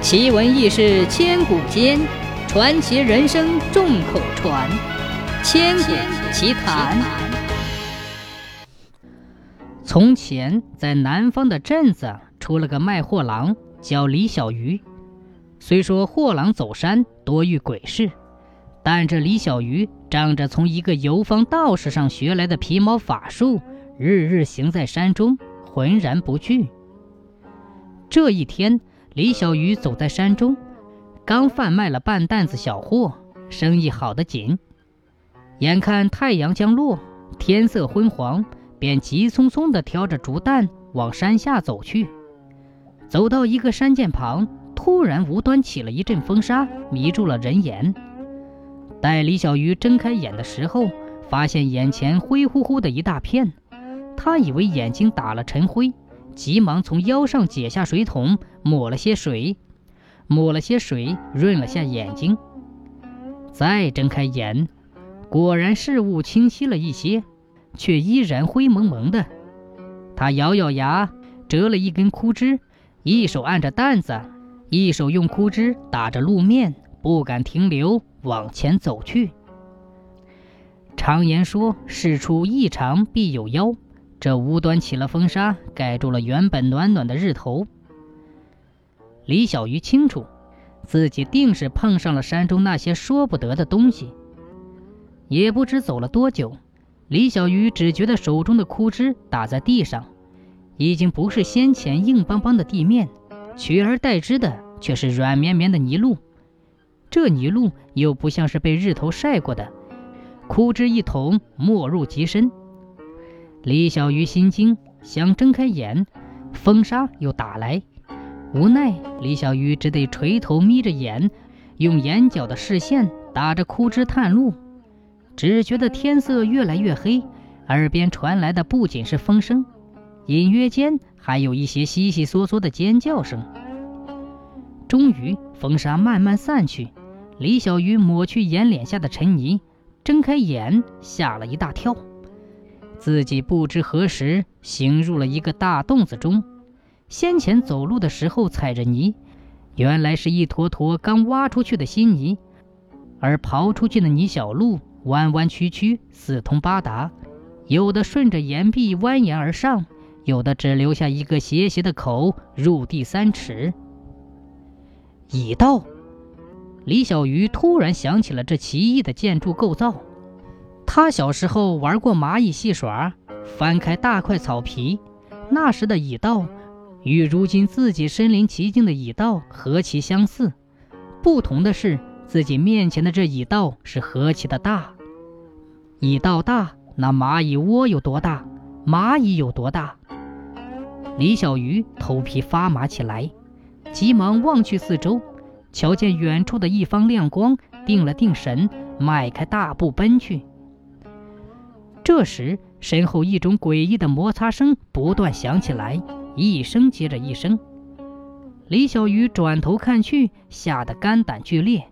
奇闻异事千古间，传奇人生众口传。千古奇谈。从前，在南方的镇子出了个卖货郎，叫李小鱼。虽说货郎走山多遇鬼事，但这李小鱼仗着从一个游方道士上学来的皮毛法术，日日行在山中，浑然不惧。这一天。李小鱼走在山中，刚贩卖了半担子小货，生意好得紧。眼看太阳将落，天色昏黄，便急匆匆地挑着竹担往山下走去。走到一个山涧旁，突然无端起了一阵风沙，迷住了人眼。待李小鱼睁开眼的时候，发现眼前灰乎乎的一大片，他以为眼睛打了尘灰。急忙从腰上解下水桶，抹了些水，抹了些水，润了下眼睛。再睁开眼，果然事物清晰了一些，却依然灰蒙蒙的。他咬咬牙，折了一根枯枝，一手按着担子，一手用枯枝打着路面，不敢停留，往前走去。常言说：“事出异常必有妖。”这无端起了风沙，盖住了原本暖暖的日头。李小鱼清楚，自己定是碰上了山中那些说不得的东西。也不知走了多久，李小鱼只觉得手中的枯枝打在地上，已经不是先前硬邦邦的地面，取而代之的却是软绵绵的泥路。这泥路又不像是被日头晒过的，枯枝一捅，没入极深。李小鱼心惊，想睁开眼，风沙又打来，无奈李小鱼只得垂头眯着眼，用眼角的视线打着枯枝探路。只觉得天色越来越黑，耳边传来的不仅是风声，隐约间还有一些悉悉嗦嗦的尖叫声。终于，风沙慢慢散去，李小鱼抹去眼脸下的尘泥，睁开眼，吓了一大跳。自己不知何时行入了一个大洞子中，先前走路的时候踩着泥，原来是一坨坨刚挖出去的新泥，而刨出去的泥小路弯弯曲曲，四通八达，有的顺着岩壁蜿蜒而上，有的只留下一个斜斜的口，入地三尺。已到，李小鱼突然想起了这奇异的建筑构造。他小时候玩过蚂蚁戏耍，翻开大块草皮，那时的蚁道与如今自己身临其境的蚁道何其相似。不同的是，自己面前的这蚁道是何其的大。蚁道大，那蚂蚁窝有多大？蚂蚁有多大？李小鱼头皮发麻起来，急忙望去四周，瞧见远处的一方亮光，定了定神，迈开大步奔去。这时，身后一种诡异的摩擦声不断响起来，一声接着一声。李小鱼转头看去，吓得肝胆俱裂。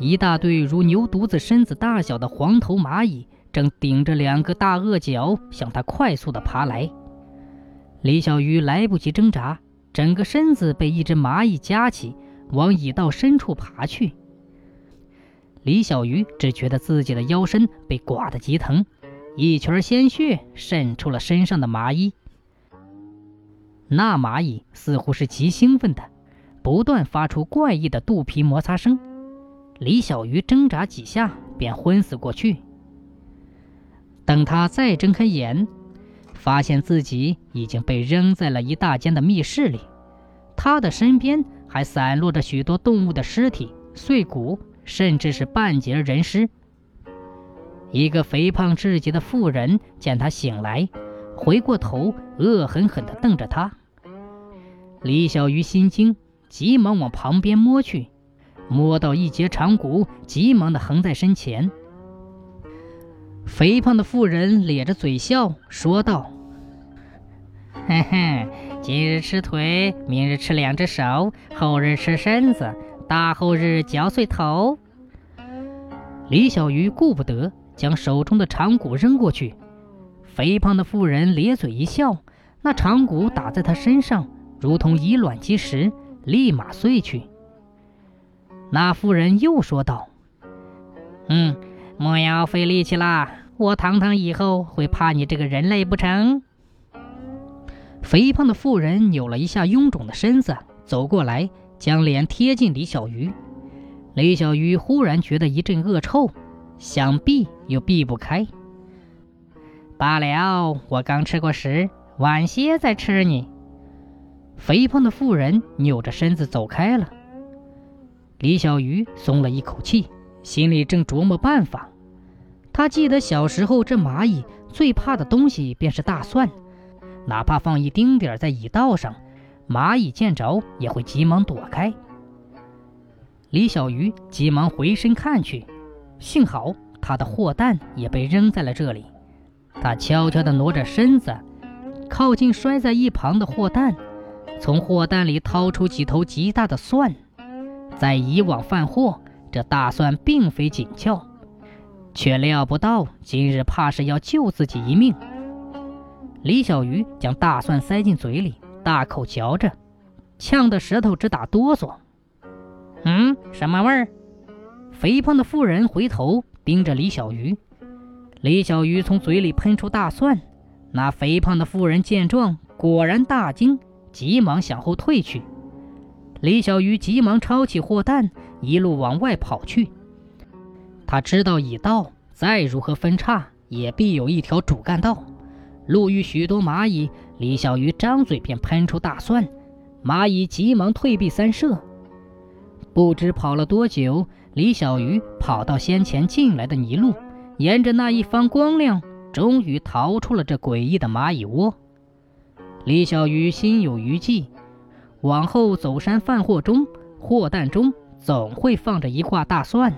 一大堆如牛犊子身子大小的黄头蚂蚁，正顶着两个大恶角向他快速地爬来。李小鱼来不及挣扎，整个身子被一只蚂蚁夹起，往蚁道深处爬去。李小鱼只觉得自己的腰身被刮得极疼。一圈鲜血渗出了身上的麻衣，那蚂蚁似乎是极兴奋的，不断发出怪异的肚皮摩擦声。李小鱼挣扎几下便昏死过去。等他再睁开眼，发现自己已经被扔在了一大间的密室里，他的身边还散落着许多动物的尸体、碎骨，甚至是半截人尸。一个肥胖至极的妇人见他醒来，回过头，恶狠狠地瞪着他。李小鱼心惊，急忙往旁边摸去，摸到一截长骨，急忙地横在身前。肥胖的妇人咧着嘴笑，说道：“嘿嘿，今日吃腿，明日吃两只手，后日吃身子，大后日嚼碎头。”李小鱼顾不得。将手中的长骨扔过去，肥胖的妇人咧嘴一笑，那长骨打在他身上，如同以卵击石，立马碎去。那妇人又说道：“嗯，莫要费力气啦，我堂堂以后会怕你这个人类不成？”肥胖的妇人扭了一下臃肿的身子，走过来，将脸贴近李小鱼。李小鱼忽然觉得一阵恶臭，想避又避不开。罢了，我刚吃过食，晚些再吃你。肥胖的妇人扭着身子走开了。李小鱼松了一口气，心里正琢磨办法。他记得小时候，这蚂蚁最怕的东西便是大蒜。哪怕放一丁点在蚁道上，蚂蚁见着也会急忙躲开。李小鱼急忙回身看去，幸好他的货担也被扔在了这里。他悄悄地挪着身子，靠近摔在一旁的货担，从货担里掏出几头极大的蒜。在以往贩货，这大蒜并非紧俏，却料不到今日怕是要救自己一命。李小鱼将大蒜塞进嘴里，大口嚼着，呛得舌头直打哆嗦。嗯，什么味儿？肥胖的妇人回头盯着李小鱼。李小鱼从嘴里喷出大蒜，那肥胖的妇人见状，果然大惊，急忙向后退去。李小鱼急忙抄起货担，一路往外跑去。他知道已到再如何分叉，也必有一条主干道。路遇许多蚂蚁，李小鱼张嘴便喷出大蒜，蚂蚁急忙退避三舍。不知跑了多久，李小鱼跑到先前进来的泥路，沿着那一方光亮，终于逃出了这诡异的蚂蚁窝。李小鱼心有余悸，往后走山贩货中，货担中总会放着一挂大蒜。